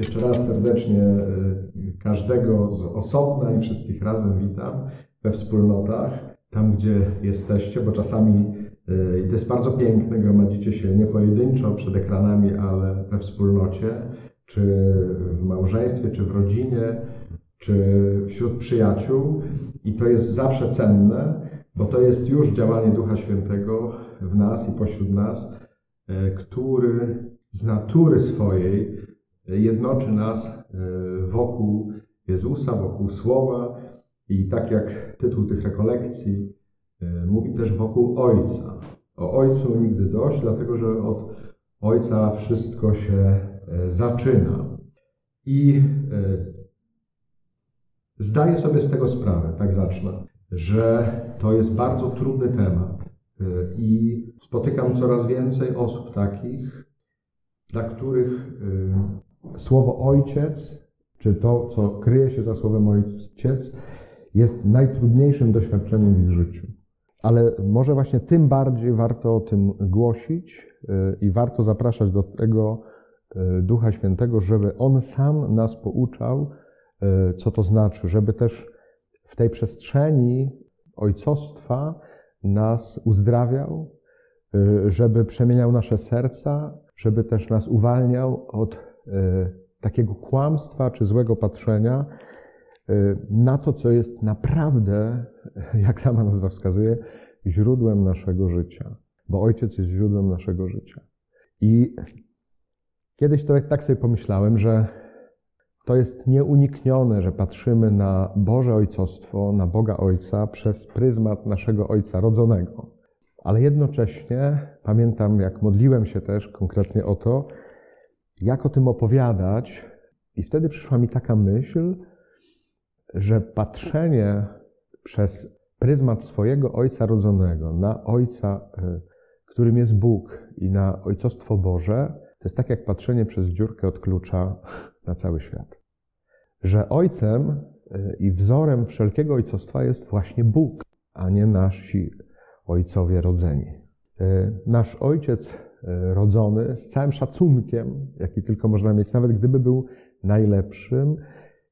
Jeszcze raz serdecznie y, każdego z osobna i wszystkich razem witam we wspólnotach, tam gdzie jesteście, bo czasami, y, i to jest bardzo piękne, gromadzicie się nie pojedynczo przed ekranami, ale we wspólnocie, czy w małżeństwie, czy w rodzinie, czy wśród przyjaciół. I to jest zawsze cenne, bo to jest już działanie Ducha Świętego w nas i pośród nas, y, który z natury swojej jednoczy nas e, wokół Jezusa, wokół Słowa i tak jak tytuł tych rekolekcji e, mówi też wokół Ojca. O Ojcu nigdy dość, dlatego że od Ojca wszystko się e, zaczyna. I zdaję sobie z tego sprawę, tak zacznę, że to jest bardzo trudny temat i spotykam coraz więcej osób takich, dla których słowo ojciec, czy to, co kryje się za słowem ojciec, jest najtrudniejszym doświadczeniem w ich życiu. Ale może właśnie tym bardziej warto o tym głosić y, i warto zapraszać do tego y, Ducha Świętego, żeby On sam nas pouczał, y, co to znaczy, żeby też w tej przestrzeni ojcostwa nas uzdrawiał, żeby przemieniał nasze serca, żeby też nas uwalniał od takiego kłamstwa czy złego patrzenia e, na to, co jest naprawdę, jak sama nazwa wskazuje, źródłem naszego życia. Bo Ojciec jest źródłem naszego życia. I kiedyś to tak sobie pomyślałem, że to jest nieuniknione, że patrzymy na Boże Ojcostwo, na Boga Ojca przez pryzmat naszego Ojca rodzonego. Ale jednocześnie pamiętam, jak modliłem się też konkretnie o to, jak o tym opowiadać. I wtedy przyszła mi taka myśl, że patrzenie przez pryzmat swojego Ojca rodzonego na Ojca, e, którym jest Bóg i na Ojcostwo Boże, to jest tak jak patrzenie przez dziurkę od klucza na cały świat. Że Ojcem e, i wzorem wszelkiego ojcostwa jest właśnie Bóg, a nie nasi ojcowie rodzeni. E, nasz Ojciec rodzony z całym szacunkiem, jaki tylko można mieć, nawet gdyby był najlepszym,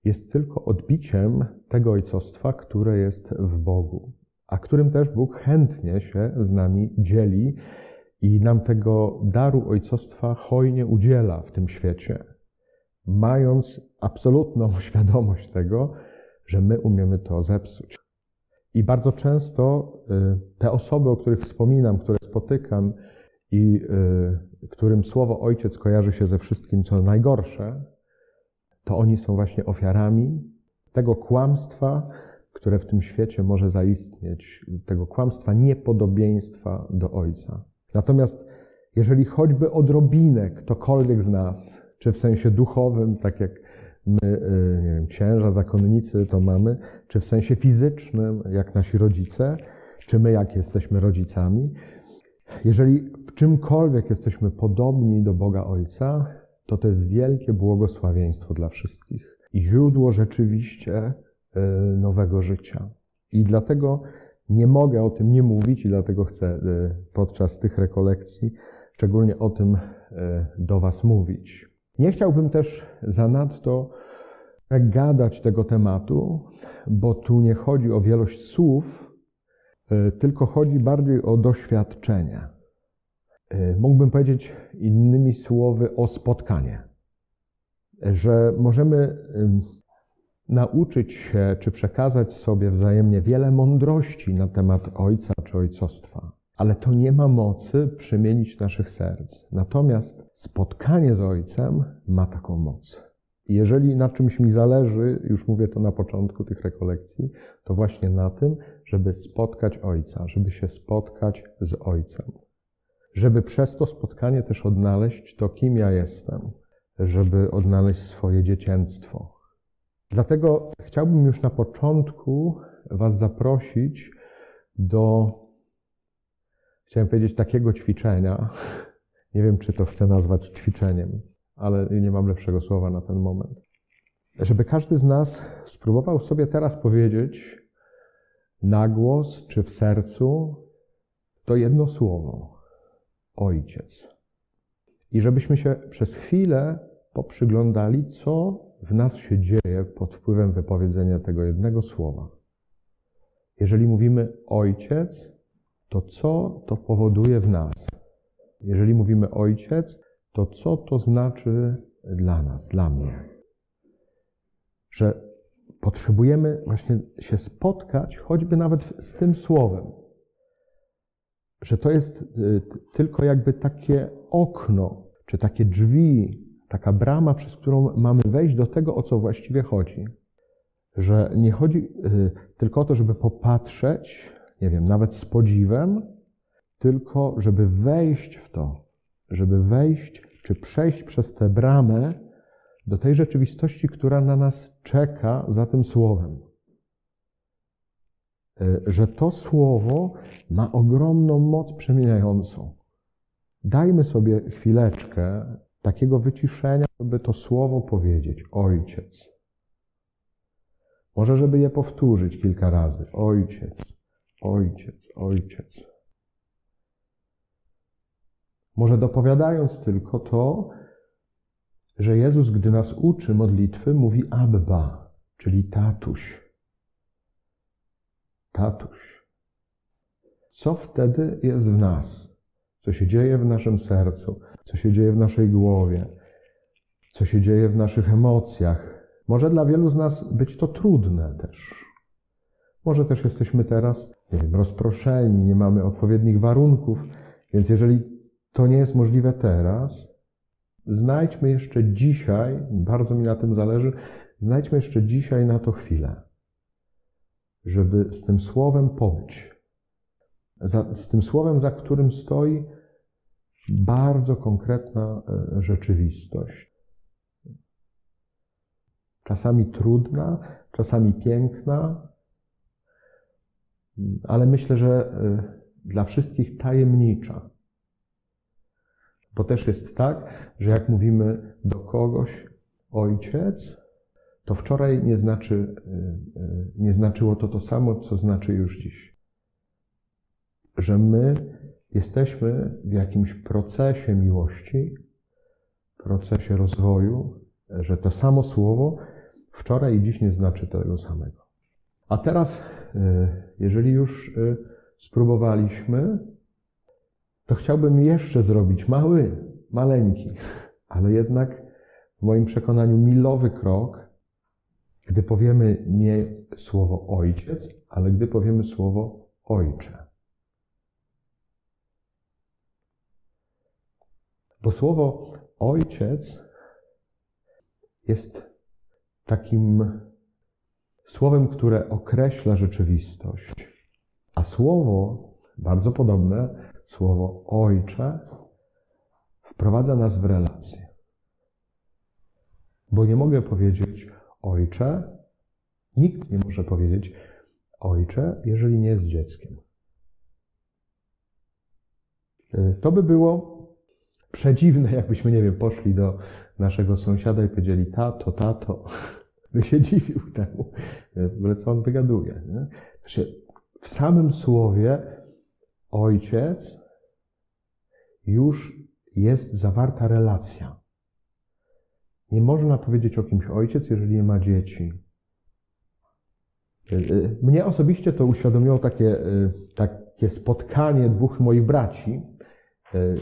jest tylko odbiciem tego ojcostwa, które jest w Bogu, a którym też Bóg chętnie się z nami dzieli i nam tego daru ojcostwa hojnie udziela w tym świecie, mając absolutną świadomość tego, że my umiemy to zepsuć. I bardzo często e, te osoby, o których wspominam, które spotykam, i y, którym słowo ojciec kojarzy się ze wszystkim, co najgorsze, to oni są właśnie ofiarami tego kłamstwa, które w tym świecie może zaistnieć, tego kłamstwa niepodobieństwa do Ojca. Natomiast jeżeli choćby odrobinę ktokolwiek z nas, czy w sensie duchowym, tak jak my, y, nie wiem, księża, zakonnicy to mamy, czy w sensie fizycznym, jak nasi rodzice, czy my, jak jesteśmy rodzicami, jeżeli czymkolwiek jesteśmy podobni do Boga Ojca, to to jest wielkie błogosławieństwo dla wszystkich i źródło rzeczywiście e, nowego życia. I dlatego nie mogę o tym nie mówić i dlatego chcę e, podczas tych rekolekcji szczególnie o tym e, do Was mówić. Nie chciałbym też zanadto gadać tego tematu, bo tu nie chodzi o wielość słów, tylko chodzi bardziej o doświadczenie. E, mógłbym powiedzieć innymi słowy o spotkanie. Że możemy nauczyć się czy przekazać sobie wzajemnie wiele mądrości na temat ojca czy ojcostwa, ale to nie ma mocy przemienić naszych serc. Natomiast spotkanie z ojcem ma taką moc. Jeżeli na czymś mi zależy, już mówię to na początku tych rekolekcji, to właśnie na tym, żeby spotkać Ojca, żeby się spotkać z Ojcem. Żeby przez to spotkanie też odnaleźć to, kim ja jestem, żeby odnaleźć swoje dziecięctwo. Dlatego chciałbym już na początku Was zaprosić do, chciałem powiedzieć, takiego ćwiczenia. Nie wiem, czy to chcę nazwać ćwiczeniem ale nie mam lepszego słowa na ten moment. Żeby każdy z nas spróbował sobie teraz powiedzieć na głos czy w sercu to jedno słowo Ojciec. I żebyśmy się przez chwilę poprzyglądali, co w nas się dzieje pod wpływem wypowiedzenia tego jednego słowa. Jeżeli mówimy ojciec, to co to powoduje w nas? Jeżeli mówimy ojciec, to co to znaczy dla nas, dla mnie? Że potrzebujemy właśnie się spotkać, choćby nawet z tym słowem. Że to jest y, tylko jakby takie okno, czy takie drzwi, taka brama, przez którą mamy wejść do tego, o co właściwie chodzi. Że nie chodzi y, tylko o to, żeby popatrzeć, nie wiem, nawet z podziwem, tylko żeby wejść w to, żeby wejść czy przejść przez tę bramę do tej rzeczywistości, która na nas czeka za tym słowem. Y, że to słowo ma ogromną moc przemieniającą. Dajmy sobie chwileczkę takiego wyciszenia, żeby to słowo powiedzieć. Ojciec. Może, żeby je powtórzyć kilka razy. Ojciec, ojciec, ojciec. Może dopowiadając tylko to, że Jezus, gdy nas uczy modlitwy, mówi Abba, czyli tatuś. Tatuś. Co wtedy jest w nas? Co się dzieje w naszym sercu? Co się dzieje w naszej głowie? Co się dzieje w naszych emocjach? Może dla wielu z nas być to trudne też. Może też jesteśmy teraz, nie wiem, rozproszeni, nie mamy odpowiednich warunków, więc jeżeli to nie jest możliwe teraz, znajdźmy jeszcze dzisiaj, bardzo mi na tym zależy, znajdźmy jeszcze dzisiaj na to chwilę, żeby z tym słowem pobyć. Za, z tym słowem, za którym stoi bardzo konkretna e, rzeczywistość. Czasami trudna, czasami piękna, ale myślę, że e, dla wszystkich tajemnicza. Bo też jest tak, że jak mówimy do kogoś ojciec, to wczoraj nie, znaczy, e, nie znaczyło to to samo, co znaczy już dziś. Że my jesteśmy w jakimś procesie miłości, procesie rozwoju, że to samo słowo wczoraj i dziś nie znaczy tego samego. A teraz, e, jeżeli już spróbowaliśmy, to chciałbym jeszcze zrobić mały, maleńki, ale jednak w moim przekonaniu milowy krok, gdy powiemy nie słowo ojciec, ale gdy powiemy słowo ojcze. Bo słowo ojciec jest takim słowem, które określa rzeczywistość. A słowo, bardzo podobne, słowo ojcze, wprowadza nas w relację. Bo nie mogę powiedzieć ojcze, nikt nie może powiedzieć ojcze, jeżeli nie jest dzieckiem. To by było przedziwne, jakbyśmy, nie wiem, poszli do naszego sąsiada i powiedzieli tato, tato. By się dziwił temu, w ogóle co on wygaduje. Nie? Znaczy, w samym słowie ojciec już jest zawarta relacja. Nie można powiedzieć o kimś ojciec, jeżeli nie ma dzieci. Mnie osobiście to uświadomiło takie, takie spotkanie dwóch moich braci,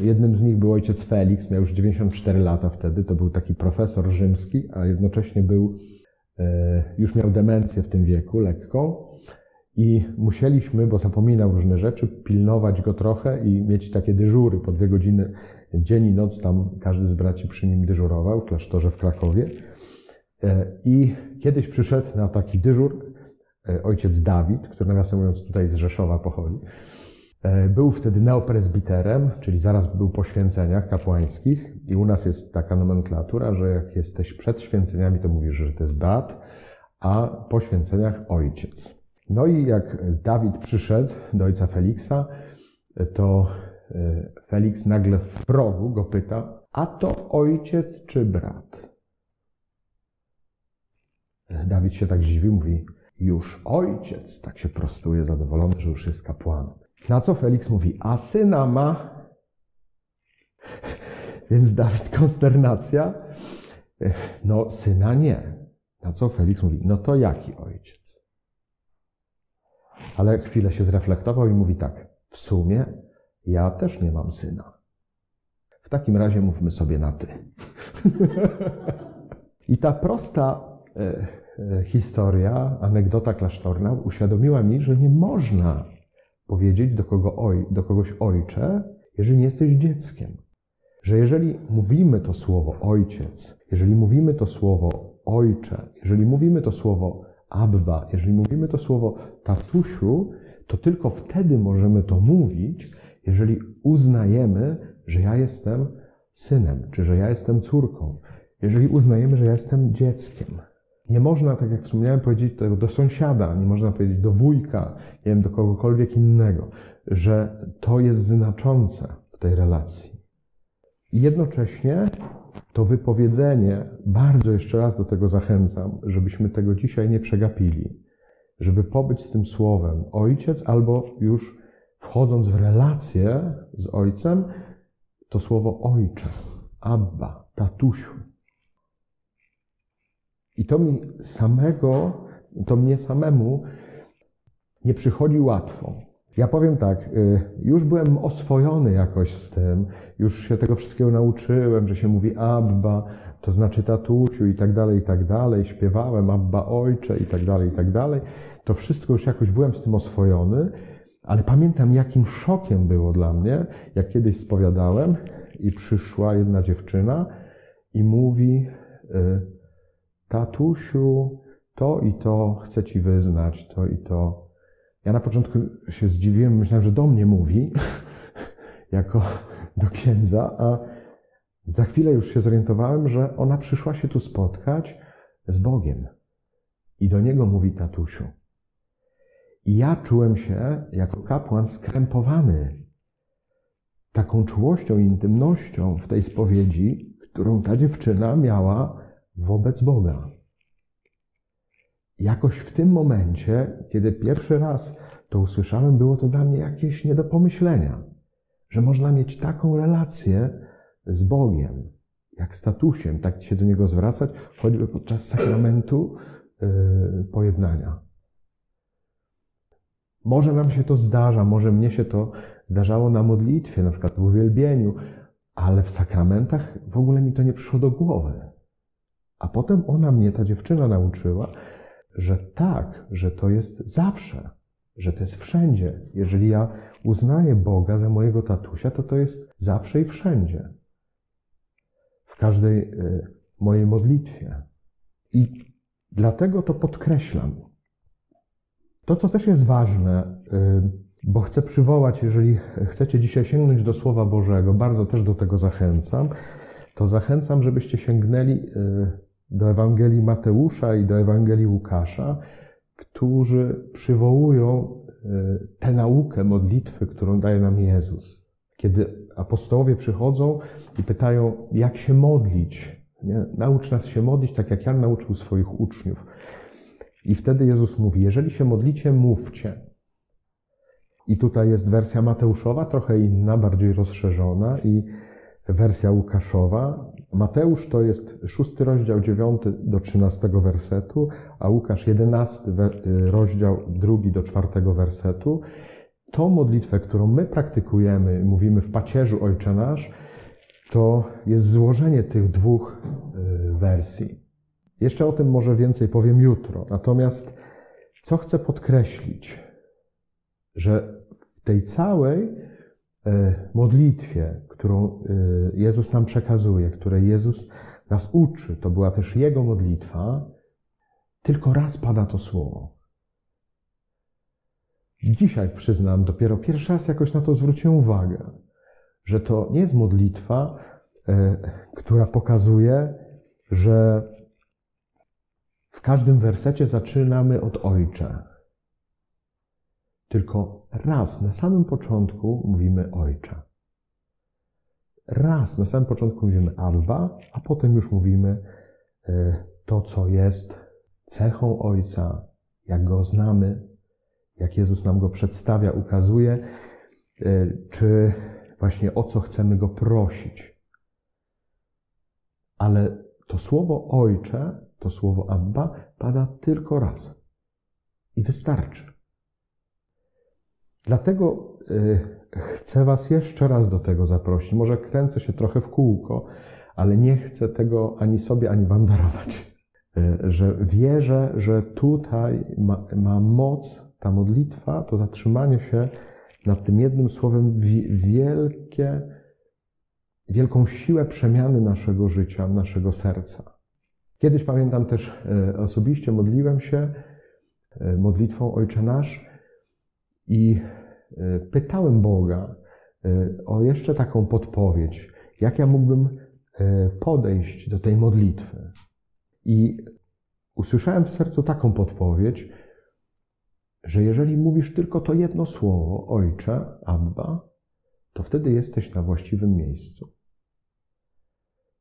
jednym z nich był ojciec Felix, miał już 94 lata wtedy, to był taki profesor rzymski, a jednocześnie był, już miał demencję w tym wieku, lekką. I musieliśmy, bo zapominał różne rzeczy, pilnować go trochę i mieć takie dyżury po dwie godziny dzień i noc. Tam każdy z braci przy nim dyżurował w klasztorze w Krakowie. E, I kiedyś przyszedł na taki dyżur ojciec Dawid, który nawiasem mówiąc tutaj z Rzeszowa pochodzi. E, był wtedy neopresbiterem, czyli zaraz był po święceniach kapłańskich i u nas jest taka nomenklatura, że jak jesteś przed święceniami, to mówisz, że to jest brat, a po święceniach ojciec. No i jak Dawid przyszedł do ojca Feliksa, to e, Felix nagle w progu go pyta, a to ojciec czy brat? E, Dawid się tak zdziwił, mówi, już ojciec, tak się prostuje zadowolony, że już jest kapłanem. Na co Felix mówi, a syna ma. Więc Dawid konsternacja. No, syna nie. Na co Felix mówi, no to jaki ojciec? Ale chwilę się zreflektował i mówi tak, w sumie ja też nie mam syna. W takim razie mówmy sobie na ty. I ta prosta e, e, historia, anegdota klasztorna uświadomiła mi, że nie można powiedzieć do, kogo oj, do kogoś ojcze, jeżeli nie jesteś dzieckiem. Że jeżeli mówimy to słowo ojciec, jeżeli mówimy to słowo ojcze, jeżeli mówimy to słowo abba, jeżeli mówimy to słowo tatusiu, to tylko wtedy możemy to mówić, jeżeli uznajemy, że ja jestem synem, czy że ja jestem córką, jeżeli uznajemy, że ja jestem dzieckiem. Nie można, tak jak wspomniałem, powiedzieć tego do sąsiada, nie można powiedzieć do wujka, nie wiem, do kogokolwiek innego, że to jest znaczące w tej relacji. I jednocześnie to wypowiedzenie, bardzo jeszcze raz do tego zachęcam, żebyśmy tego dzisiaj nie przegapili, żeby pobyć z tym słowem ojciec, albo już wchodząc w relację z ojcem, to słowo ojcze, abba, tatusiu. I to mi samego, to mnie samemu nie przychodzi łatwo. Ja powiem tak, y, już byłem oswojony jakoś z tym, już się tego wszystkiego nauczyłem, że się mówi Abba, to znaczy tatusiu i tak dalej, i tak dalej. Śpiewałem Abba ojcze i tak dalej, i tak dalej. To wszystko już jakoś byłem z tym oswojony, ale pamiętam jakim szokiem było dla mnie, jak kiedyś spowiadałem i przyszła jedna dziewczyna i mówi y, tatusiu, to i to chcę ci wyznać, to i to ja na początku się zdziwiłem, myślałem, że do mnie mówi, jako do księdza, a za chwilę już się zorientowałem, że ona przyszła się tu spotkać z Bogiem. I do niego mówi tatusiu. Ja czułem się jako kapłan skrępowany taką czułością intymnością w tej spowiedzi, którą ta dziewczyna miała wobec Boga jakoś w tym momencie, kiedy pierwszy raz to usłyszałem, było to dla mnie jakieś nie do pomyślenia, że można mieć taką relację z Bogiem, jak statusiem, tak się do Niego zwracać, choćby podczas sakramentu yy, pojednania. Może nam się to zdarza, może mnie się to zdarzało na modlitwie, na przykład w uwielbieniu, ale w sakramentach w ogóle mi to nie przyszło do głowy. A potem ona mnie, ta dziewczyna, nauczyła, że tak, że to jest zawsze, że to jest wszędzie. Jeżeli ja uznaję Boga za mojego tatusia, to to jest zawsze i wszędzie. W każdej y, mojej modlitwie. I dlatego to podkreślam. To, co też jest ważne, y, bo chcę przywołać, jeżeli chcecie dzisiaj sięgnąć do Słowa Bożego, bardzo też do tego zachęcam, to zachęcam, żebyście sięgnęli y, do Ewangelii Mateusza i do Ewangelii Łukasza, którzy przywołują e, tę naukę modlitwy, którą daje nam Jezus. Kiedy apostołowie przychodzą i pytają, jak się modlić, nie? naucz nas się modlić, tak jak Jan nauczył swoich uczniów. I wtedy Jezus mówi, jeżeli się modlicie, mówcie. I tutaj jest wersja Mateuszowa, trochę inna, bardziej rozszerzona i wersja Łukaszowa. Mateusz to jest szósty rozdział, dziewiąty do trzynastego wersetu, a Łukasz jedenasty y, rozdział, drugi do czwartego wersetu. Tą modlitwę, którą my praktykujemy, mówimy w pacierzu Ojcze Nasz, to jest złożenie tych dwóch y, wersji. Jeszcze o tym może więcej powiem jutro. Natomiast co chcę podkreślić, że w tej całej E, modlitwie, którą e, Jezus nam przekazuje, której Jezus nas uczy, to była też Jego modlitwa, tylko raz pada to słowo. Dzisiaj przyznam, dopiero pierwszy raz jakoś na to zwróciłem uwagę, że to nie jest modlitwa, e, która pokazuje, że w każdym wersecie zaczynamy od Ojcze. Tylko raz na samym początku mówimy Ojcze. Raz na samym początku mówimy Abba, a potem już mówimy e, to, co jest cechą Ojca, jak go znamy, jak Jezus nam go przedstawia, ukazuje, e, czy właśnie o co chcemy go prosić. Ale to słowo ojcze, to słowo Abba pada tylko raz. I wystarczy. Dlatego y, chcę Was jeszcze raz do tego zaprosić. Może kręcę się trochę w kółko, ale nie chcę tego ani sobie, ani Wam darować. Y, że wierzę, że tutaj ma, ma moc ta modlitwa, to zatrzymanie się nad tym jednym słowem wielkie, wielką siłę przemiany naszego życia, naszego serca. Kiedyś pamiętam też e, osobiście modliłem się e, modlitwą Ojcze Nasz i e, pytałem Boga o jeszcze taką podpowiedź, jak ja mógłbym podejść do tej modlitwy. I usłyszałem w sercu taką podpowiedź, że jeżeli mówisz tylko to jedno słowo, Ojcze, Abba, to wtedy jesteś na właściwym miejscu.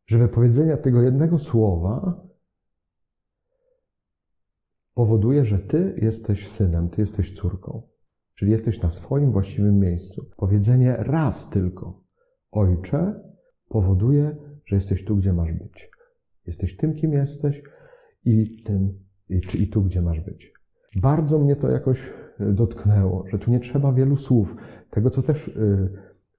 Że wypowiedzenie tego jednego słowa powoduje, że Ty jesteś synem, Ty jesteś córką. Czyli jesteś na swoim właściwym miejscu. Powiedzenie raz tylko Ojcze powoduje, że jesteś tu, gdzie masz być. Jesteś tym, kim jesteś i tym, i, czy i tu, gdzie masz być. Bardzo mnie to jakoś dotknęło, że tu nie trzeba wielu słów. Tego, co też y,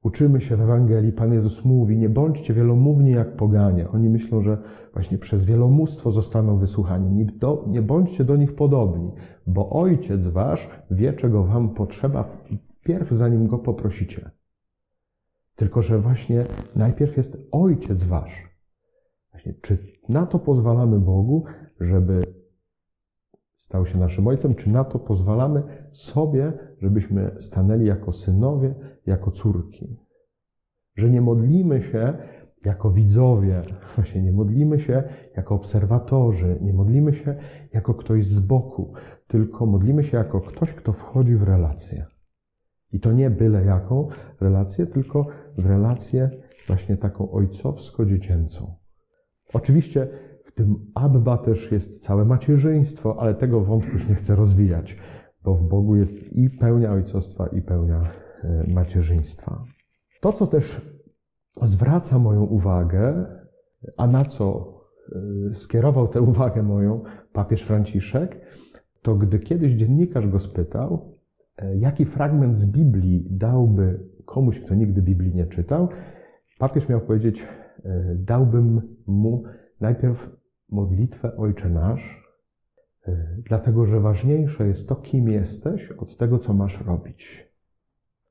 uczymy się w Ewangelii, Pan Jezus mówi, nie bądźcie wielomówni jak poganie. Oni myślą, że właśnie przez wielomóstwo zostaną wysłuchani. Nie, do, nie bądźcie do nich podobni, bo Ojciec Wasz wie, czego Wam potrzeba wpierw, zanim Go poprosicie. Tylko, że właśnie najpierw jest Ojciec Wasz. Właśnie, czy na to pozwalamy Bogu, żeby stał się naszym ojcem, czy na to pozwalamy sobie, żebyśmy stanęli jako synowie, jako córki. Że nie modlimy się jako widzowie, właśnie nie modlimy się jako obserwatorzy, nie modlimy się jako ktoś z boku, tylko modlimy się jako ktoś, kto wchodzi w relację. I to nie byle jaką relację, tylko w relację właśnie taką ojcowsko-dziecięcą. Oczywiście tym Abba też jest całe macierzyństwo, ale tego wątku już nie chcę rozwijać, bo w Bogu jest i pełnia ojcostwa, i pełnia e, macierzyństwa. To, co też zwraca moją uwagę, a na co e, skierował tę uwagę moją papież Franciszek, to gdy kiedyś dziennikarz go spytał, e, jaki fragment z Biblii dałby komuś, kto nigdy Biblii nie czytał, papież miał powiedzieć, dałbym mu najpierw modlitwę Ojcze Nasz, y, dlatego że ważniejsze jest to, kim jesteś, od tego, co masz robić.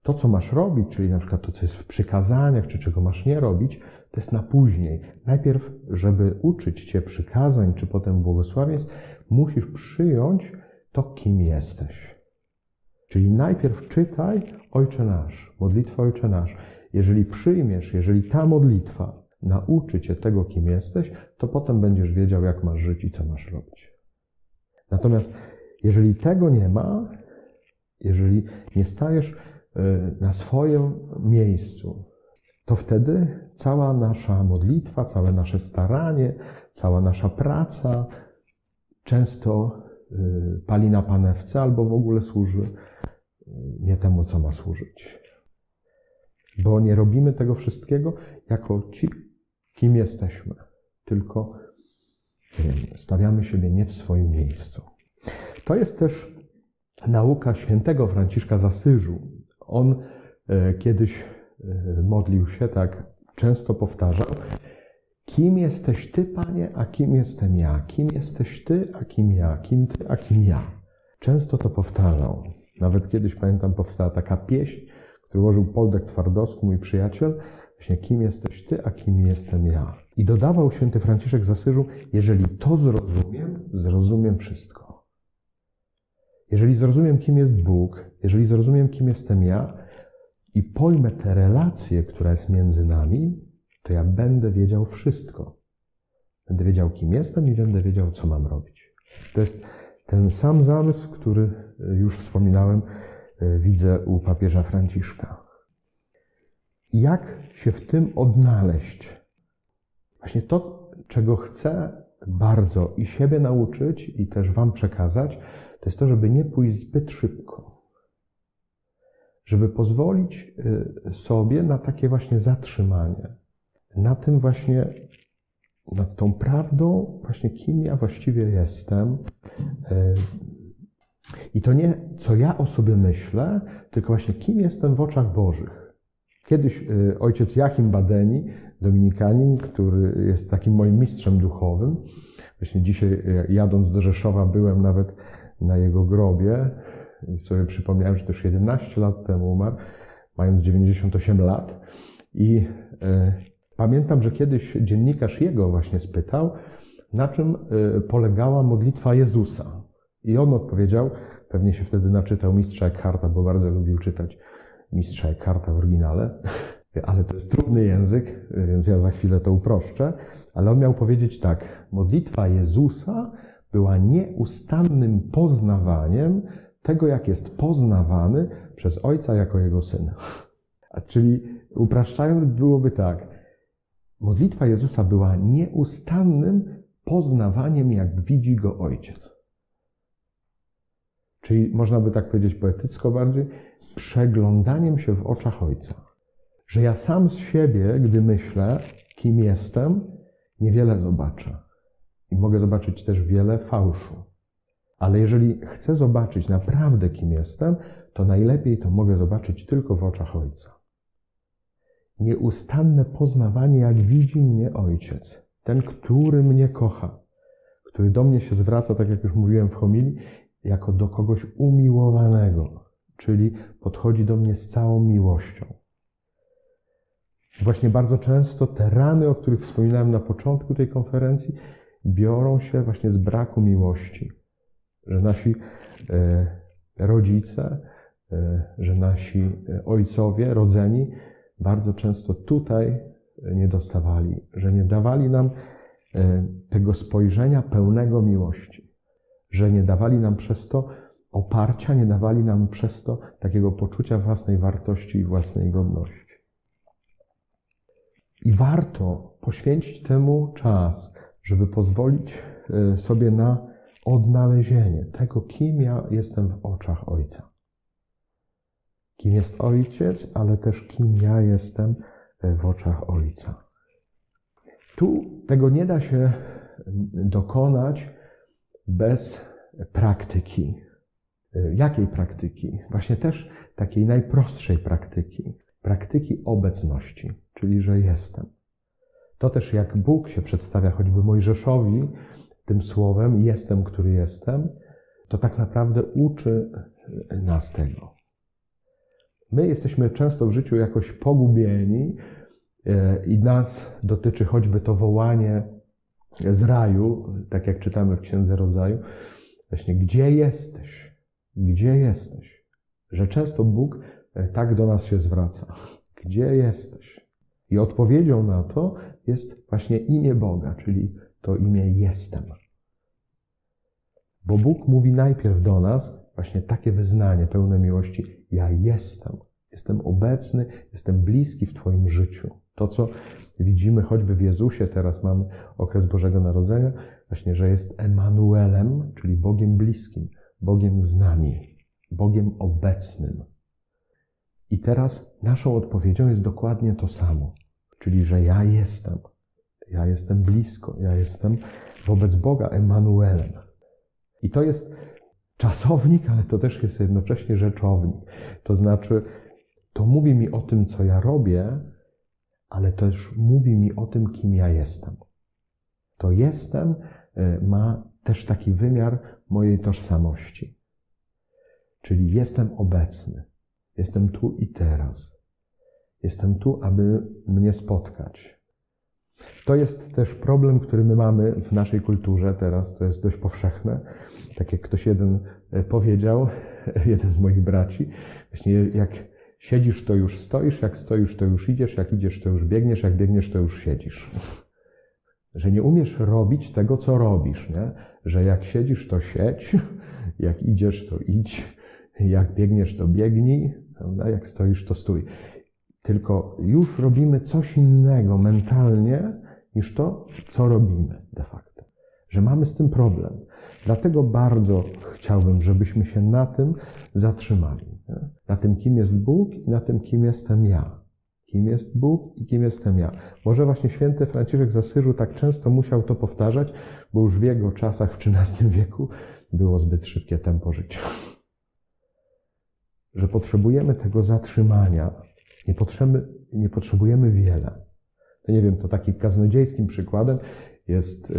To, co masz robić, czyli na przykład to, co jest w przykazaniach, czy czego masz nie robić, to jest na później. Najpierw, żeby uczyć Cię przykazań, czy potem błogosławieństw, musisz przyjąć to, kim jesteś. Czyli najpierw czytaj Ojcze Nasz, modlitwę Ojcze Nasz. Jeżeli przyjmiesz, jeżeli ta modlitwa nauczy cię tego, kim jesteś, to potem będziesz wiedział, jak masz żyć i co masz robić. Natomiast jeżeli tego nie ma, jeżeli nie stajesz y, na swoim miejscu, to wtedy cała nasza modlitwa, całe nasze staranie, cała nasza praca często y, pali na panewce albo w ogóle służy y, nie temu, co ma służyć. Bo nie robimy tego wszystkiego jako ci, kim jesteśmy, tylko stawiamy siebie nie w swoim miejscu. To jest też nauka świętego Franciszka z Asyżu. On e, kiedyś e, modlił się tak, często powtarzał, kim jesteś Ty, Panie, a kim jestem ja? Kim jesteś Ty, a kim ja? Kim Ty, a kim ja? Często to powtarzał. Nawet kiedyś, pamiętam, powstała taka pieśń, którą ułożył Poldek Twardowski, mój przyjaciel, Właśnie kim jesteś Ty, a kim jestem ja. I dodawał święty Franciszek z Asyżu, jeżeli to zrozumiem, zrozumiem wszystko. Jeżeli zrozumiem, kim jest Bóg, jeżeli zrozumiem, kim jestem ja i pojmę tę relację, która jest między nami, to ja będę wiedział wszystko. Będę wiedział, kim jestem i będę wiedział, co mam robić. To jest ten sam zamysł, który już wspominałem, e, widzę u papieża Franciszka jak się w tym odnaleźć. Właśnie to, czego chcę bardzo i siebie nauczyć, i też Wam przekazać, to jest to, żeby nie pójść zbyt szybko. Żeby pozwolić y, sobie na takie właśnie zatrzymanie. Na tym właśnie nad tą prawdą, właśnie kim ja właściwie jestem. E, I to nie, co ja o sobie myślę, tylko właśnie kim jestem w oczach Bożych. Kiedyś e, ojciec Jachim Badeni, dominikanin, który jest takim moim mistrzem duchowym, właśnie dzisiaj e, jadąc do Rzeszowa byłem nawet na jego grobie i sobie przypomniałem, że już 11 lat temu umarł, mając 98 lat. I Pamiętam, że kiedyś dziennikarz jego właśnie spytał, na czym y, polegała modlitwa Jezusa. I on odpowiedział, pewnie się wtedy naczytał mistrza Eckharta, bo bardzo lubił czytać mistrza Eckharta w oryginale, ale to jest trudny język, więc ja za chwilę to uproszczę. Ale on miał powiedzieć tak: Modlitwa Jezusa była nieustannym poznawaniem tego, jak jest poznawany przez Ojca jako jego syn. A czyli upraszczając, byłoby tak: Modlitwa Jezusa była nieustannym poznawaniem, jak widzi go Ojciec. Czyli można by tak powiedzieć poetycko bardziej, przeglądaniem się w oczach Ojca. Że ja sam z siebie, gdy myślę, kim jestem, niewiele zobaczę. I mogę zobaczyć też wiele fałszu. Ale jeżeli chcę zobaczyć naprawdę, kim jestem, to najlepiej to mogę zobaczyć tylko w oczach Ojca nieustanne poznawanie, jak widzi mnie Ojciec, ten, który mnie kocha, który do mnie się zwraca, tak jak już mówiłem w homilii, jako do kogoś umiłowanego, czyli podchodzi do mnie z całą miłością. Właśnie bardzo często te rany, o których wspominałem na początku tej konferencji, biorą się właśnie z braku miłości. Że nasi e, rodzice, e, że nasi e, ojcowie, rodzeni, bardzo często tutaj nie dostawali, że nie dawali nam tego spojrzenia pełnego miłości, że nie dawali nam przez to oparcia, nie dawali nam przez to takiego poczucia własnej wartości i własnej godności. I warto poświęcić temu czas, żeby pozwolić e, sobie na odnalezienie tego, kim ja jestem w oczach Ojca kim jest Ojciec, ale też kim ja jestem e, w oczach Ojca. Tu tego nie da się dokonać bez praktyki. E, jakiej praktyki? Właśnie też takiej najprostszej praktyki. Praktyki obecności, czyli że jestem. To też jak Bóg się przedstawia choćby Mojżeszowi tym słowem jestem, który jestem, to tak naprawdę uczy nas tego. My jesteśmy często w życiu jakoś pogubieni e, i nas dotyczy choćby to wołanie z raju, tak jak czytamy w Księdze Rodzaju, właśnie gdzie jesteś? Gdzie jesteś? Że często Bóg e, tak do nas się zwraca. Gdzie jesteś? I odpowiedzią na to jest właśnie imię Boga, czyli to imię jestem. Bo Bóg mówi najpierw do nas właśnie takie wyznanie pełne miłości: Ja jestem. Jestem obecny, jestem bliski w Twoim życiu. To, co widzimy choćby w Jezusie, teraz mamy okres Bożego Narodzenia, właśnie, że jest Emanuelem, czyli Bogiem bliskim, Bogiem z nami, Bogiem obecnym. I teraz naszą odpowiedzią jest dokładnie to samo, czyli że ja jestem. Ja jestem blisko, ja jestem wobec Boga Emanuelem. I to jest czasownik, ale to też jest jednocześnie rzeczownik. To znaczy, to mówi mi o tym, co ja robię, ale też mówi mi o tym, kim ja jestem. To jestem e, ma też taki wymiar mojej tożsamości. Czyli jestem obecny, jestem tu i teraz. Jestem tu, aby mnie spotkać. To jest też problem, który my mamy w naszej kulturze teraz, to jest dość powszechne. Tak jak ktoś jeden e, powiedział, jeden z moich braci, właśnie jak Siedzisz, to już stoisz, jak stoisz, to już idziesz, jak idziesz, to już biegniesz, jak biegniesz, to już siedzisz. Że nie umiesz robić tego, co robisz, nie? Że jak siedzisz, to siedź, jak idziesz, to idź, jak biegniesz, to biegnij, prawda? jak stoisz, to stój. Tylko już robimy coś innego mentalnie niż to, co robimy de facto. Że mamy z tym problem. Dlatego bardzo chciałbym, żebyśmy się na tym zatrzymali. Na tym, kim jest Bóg i na tym, kim jestem ja. Kim jest Bóg i kim jestem ja. Może właśnie święty Franciszek z Asyżu tak często musiał to powtarzać, bo już w jego czasach, w XIII wieku, było zbyt szybkie tempo życia. Że potrzebujemy tego zatrzymania, nie potrzebujemy, nie potrzebujemy wiele. To nie wiem, to takim kaznodziejskim przykładem jest y,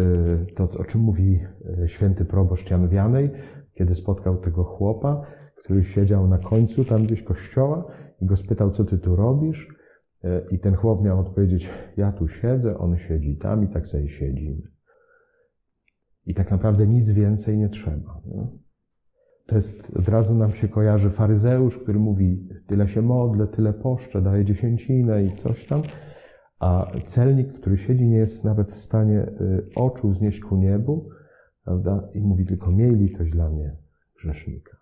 to, o czym mówi y, święty proboszcz Jan Wianej, kiedy spotkał tego chłopa, który siedział na końcu tam gdzieś kościoła i go spytał, co ty tu robisz? Y, I ten chłop miał odpowiedzieć, ja tu siedzę, on siedzi tam i tak sobie siedzimy. I tak naprawdę nic więcej nie trzeba. Nie? To jest, od razu nam się kojarzy faryzeusz, który mówi, tyle się modlę, tyle poszczę, daję dziesięcinę i coś tam. A celnik, który siedzi, nie jest nawet w stanie y, oczu znieść ku niebu, prawda? I mówi tylko, miej litość dla mnie, grzesznika.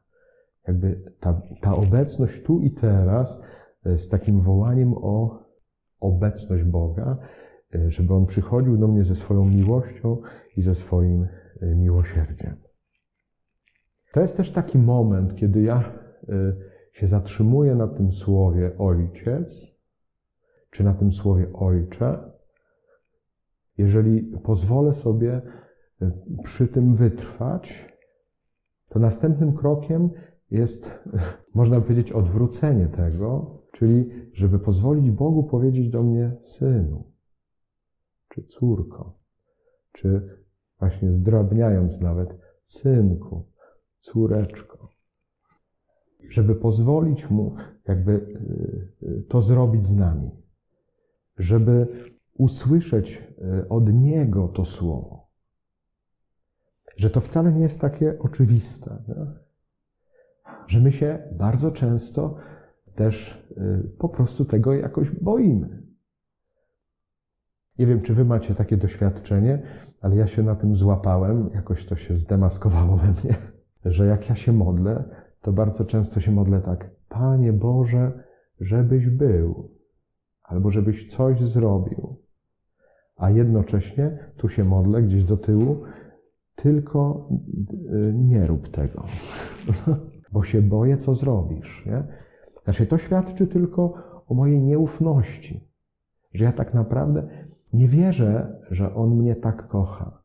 Jakby ta, ta obecność tu i teraz z takim wołaniem o obecność Boga, y, żeby On przychodził do mnie ze swoją miłością i ze swoim miłosierdziem. To jest też taki moment, kiedy ja się zatrzymuję na tym słowie Ojciec, czy na tym słowie Ojcze, jeżeli pozwolę sobie e, przy tym wytrwać, to następnym krokiem jest, można powiedzieć, odwrócenie tego, czyli żeby pozwolić Bogu powiedzieć do mnie synu, czy córko, czy właśnie zdrabniając nawet synku, córeczko. Żeby pozwolić mu jakby e, e, to zrobić z nami żeby usłyszeć e, od Niego to słowo. Że to wcale nie jest takie oczywiste. Nie? Że my się bardzo często też po prostu tego jakoś boimy. Nie wiem, czy wy macie takie doświadczenie, ale ja się na tym złapałem, jakoś to się zdemaskowało we mnie, że jak ja się modlę, to bardzo często się modlę tak: Panie Boże, żebyś był albo żebyś coś zrobił. A jednocześnie, tu się modlę gdzieś do tyłu, tylko y, nie rób tego, bo się boję, co zrobisz. Nie? Znaczy, to świadczy tylko o mojej nieufności, że ja tak naprawdę nie wierzę, że On mnie tak kocha.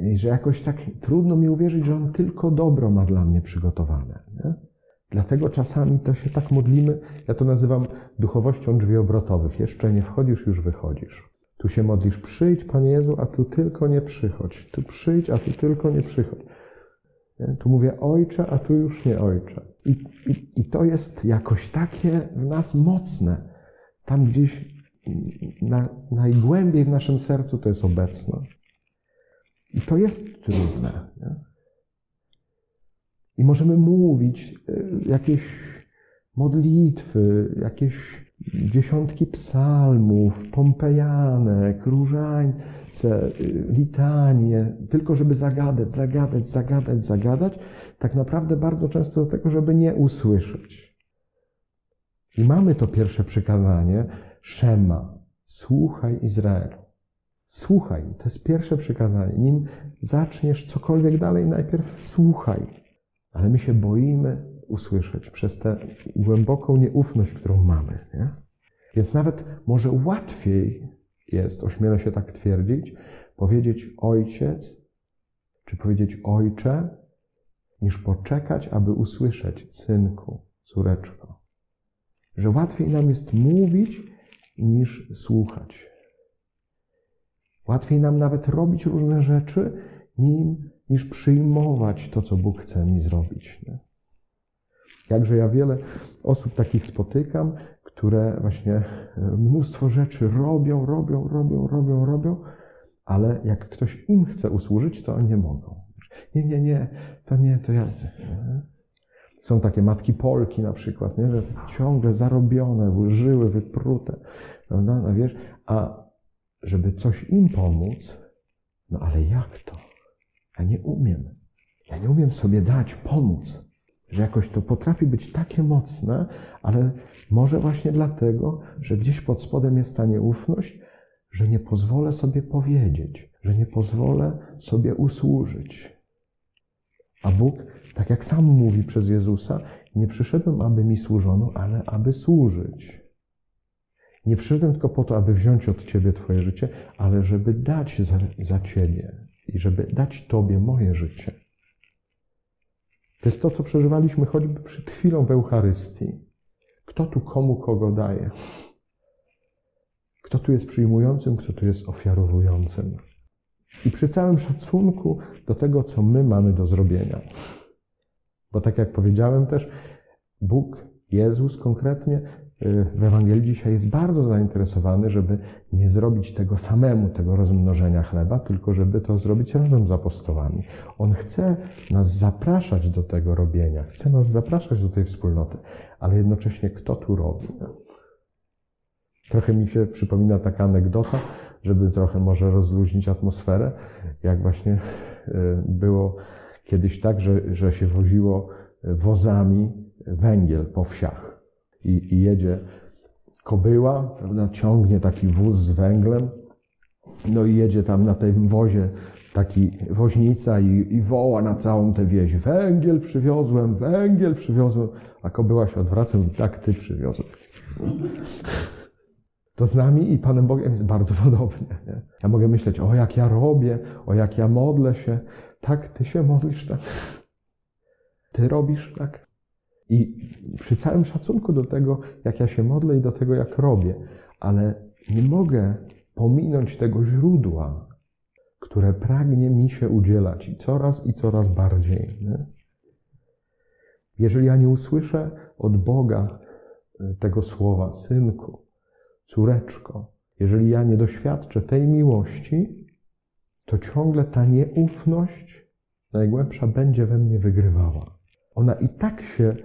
I że jakoś tak trudno mi uwierzyć, że On tylko dobro ma dla mnie przygotowane. Nie? Dlatego czasami to się tak modlimy, ja to nazywam duchowością drzwi obrotowych. Jeszcze nie wchodzisz, już wychodzisz. Tu się modlisz, przyjdź Panie Jezu, a tu tylko nie przychodź. Tu przyjdź, a tu tylko nie przychodź. Nie? Tu mówię Ojcze, a tu już nie Ojcze. I, i, I to jest jakoś takie w nas mocne. Tam gdzieś na, najgłębiej w naszym sercu to jest obecne. I to jest trudne. Nie? I możemy mówić e, jakieś modlitwy, jakieś dziesiątki psalmów, pompejanek, różańce, e, litanie, tylko żeby zagadać, zagadać, zagadać, zagadać, tak naprawdę bardzo często do tego, żeby nie usłyszeć. I mamy to pierwsze przykazanie, Szema, słuchaj Izraelu. Słuchaj, to jest pierwsze przykazanie. Nim zaczniesz cokolwiek dalej, najpierw słuchaj. Ale my się boimy usłyszeć przez tę głęboką nieufność, którą mamy. Nie? Więc nawet może łatwiej jest, ośmielę się tak twierdzić, powiedzieć ojciec, czy powiedzieć ojcze, niż poczekać, aby usłyszeć synku, córeczko. Że łatwiej nam jest mówić, niż słuchać. Łatwiej nam nawet robić różne rzeczy, nim niż przyjmować to, co Bóg chce mi zrobić. Nie? Jakże ja wiele osób takich spotykam, które właśnie e, mnóstwo rzeczy robią, robią, robią, robią, robią, ale jak ktoś im chce usłużyć, to nie mogą. Nie, nie, nie, to nie, to ja. Są takie matki Polki na przykład, nie? że ciągle zarobione, żyły, wyprute, prawda? No wiesz, a żeby coś im pomóc, no ale jak to? Ja nie umiem. Ja nie umiem sobie dać, pomóc. Że jakoś to potrafi być takie mocne, ale może właśnie dlatego, że gdzieś pod spodem jest ta nieufność, że nie pozwolę sobie powiedzieć, że nie pozwolę sobie usłużyć. A Bóg, tak jak sam mówi przez Jezusa, nie przyszedłem, aby mi służono, ale aby służyć. Nie przyszedłem tylko po to, aby wziąć od Ciebie Twoje życie, ale żeby dać za, za Ciebie i żeby dać Tobie moje życie. To jest to, co przeżywaliśmy choćby przed chwilą w Eucharystii. Kto tu komu kogo daje? Kto tu jest przyjmującym, kto tu jest ofiarowującym? I przy całym szacunku do tego, co my mamy do zrobienia. Bo tak jak powiedziałem też, Bóg, Jezus konkretnie w Ewangelii dzisiaj jest bardzo zainteresowany, żeby nie zrobić tego samemu, tego rozmnożenia chleba, tylko żeby to zrobić razem z apostołami. On chce nas zapraszać do tego robienia, chce nas zapraszać do tej wspólnoty, ale jednocześnie kto tu robi? Trochę mi się przypomina taka anegdota, żeby trochę może rozluźnić atmosferę, jak właśnie y, było kiedyś tak, że, że się woziło wozami węgiel po wsiach. I, i jedzie kobyła, prawda, ciągnie taki wóz z węglem, no i jedzie tam na tym wozie taki woźnica i, i woła na całą tę wieś, węgiel przywiozłem, węgiel przywiozłem, a kobyła się odwraca i tak ty przywiozłeś. To z nami i Panem Bogiem jest bardzo podobnie. Nie? Ja mogę myśleć, o jak ja robię, o jak ja modlę się. Tak, ty się modlisz, tak. Ty robisz, tak. I przy całym szacunku do tego, jak ja się modlę i do tego, jak robię, ale nie mogę pominąć tego źródła, które pragnie mi się udzielać i coraz i coraz bardziej. Nie? Jeżeli ja nie usłyszę od Boga e, tego słowa, synku, córeczko, jeżeli ja nie doświadczę tej miłości, to ciągle ta nieufność najgłębsza będzie we mnie wygrywała. Ona i tak się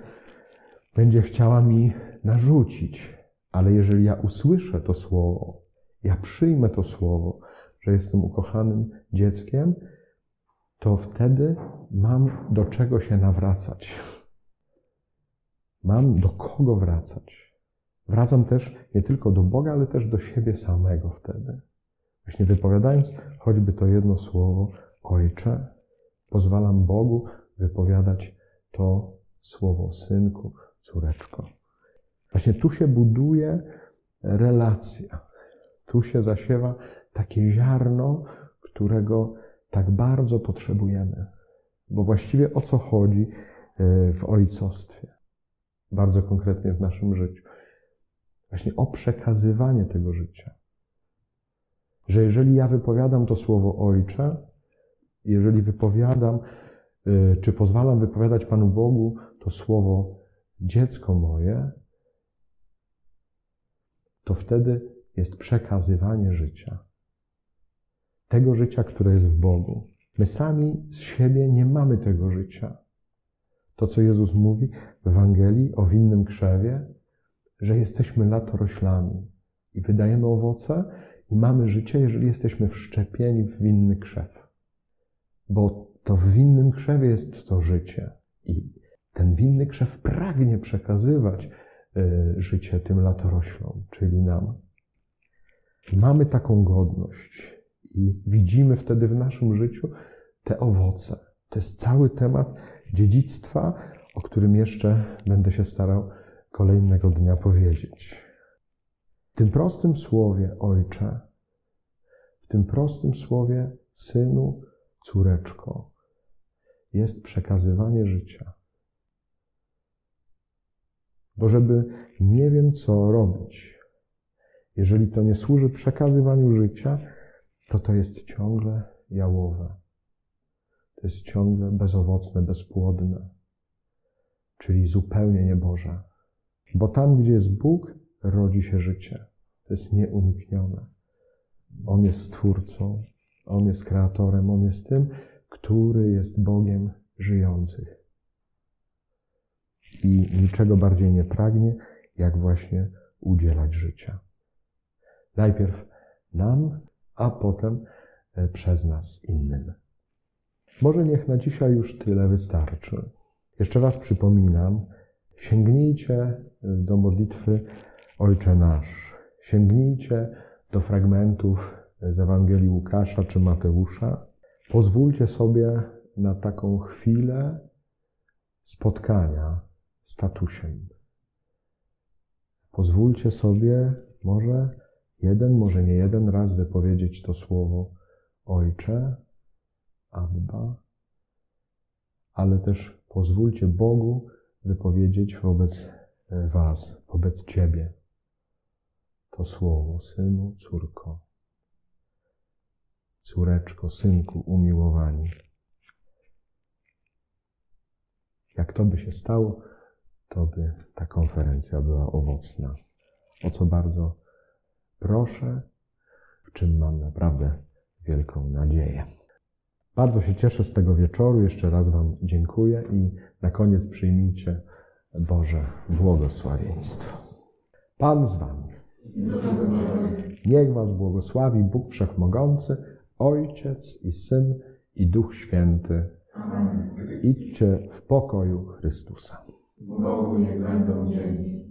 będzie chciała mi narzucić, ale jeżeli ja usłyszę to słowo, ja przyjmę to słowo, że jestem ukochanym dzieckiem, to wtedy mam do czego się nawracać. Mam do kogo wracać. Wracam też nie tylko do Boga, ale też do siebie samego wtedy. Właśnie wypowiadając choćby to jedno słowo, Ojcze, pozwalam Bogu wypowiadać to słowo synku, córeczko. Właśnie tu się buduje relacja. Tu się zasiewa takie ziarno, którego tak bardzo potrzebujemy. Bo właściwie o co chodzi e, w ojcostwie? Bardzo konkretnie w naszym życiu. Właśnie o przekazywanie tego życia. Że jeżeli ja wypowiadam to słowo Ojcze, jeżeli wypowiadam, e, czy pozwalam wypowiadać Panu Bogu to słowo dziecko moje, to wtedy jest przekazywanie życia. Tego życia, które jest w Bogu. My sami z siebie nie mamy tego życia. To, co Jezus mówi w Ewangelii o winnym krzewie, że jesteśmy latoroślami i wydajemy owoce i mamy życie, jeżeli jesteśmy wszczepieni w winny krzew. Bo to w winnym krzewie jest to życie. I ten winny krzew pragnie przekazywać y, życie tym latoroślom, czyli nam. Mamy taką godność i widzimy wtedy w naszym życiu te owoce. To jest cały temat dziedzictwa, o którym jeszcze będę się starał kolejnego dnia powiedzieć. W tym prostym słowie Ojcze, w tym prostym słowie Synu, córeczko, jest przekazywanie życia. Bo żeby nie wiem co robić, jeżeli to nie służy przekazywaniu życia, to to jest ciągle jałowe. To jest ciągle bezowocne, bezpłodne, czyli zupełnie nieboże. Bo tam, gdzie jest Bóg, rodzi się życie. To jest nieuniknione. On jest Stwórcą, On jest Kreatorem, On jest tym, który jest Bogiem żyjących. I niczego bardziej nie pragnie, jak właśnie udzielać życia. Najpierw nam, a potem e, przez nas innym. Może niech na dzisiaj już tyle wystarczy. Jeszcze raz przypominam, sięgnijcie do modlitwy Ojcze Nasz. Sięgnijcie do fragmentów z Ewangelii Łukasza czy Mateusza. Pozwólcie sobie na taką chwilę spotkania z tatusiem. Pozwólcie sobie może jeden, może nie jeden raz wypowiedzieć to słowo Ojcze, Abba, ale też pozwólcie Bogu wypowiedzieć wobec Was, wobec Ciebie to słowo, synu, córko, córeczko, synku, umiłowani. Jak to by się stało, to by ta konferencja była owocna. O co bardzo proszę, w czym mam naprawdę wielką nadzieję. Bardzo się cieszę z tego wieczoru. Jeszcze raz Wam dziękuję i na koniec przyjmijcie Boże błogosławieństwo. Pan z Wami. Niech Was błogosławi Bóg Wszechmogący, Ojciec i Syn i Duch Święty. Idźcie w pokoju Chrystusa. Bogu niech będą dzięki.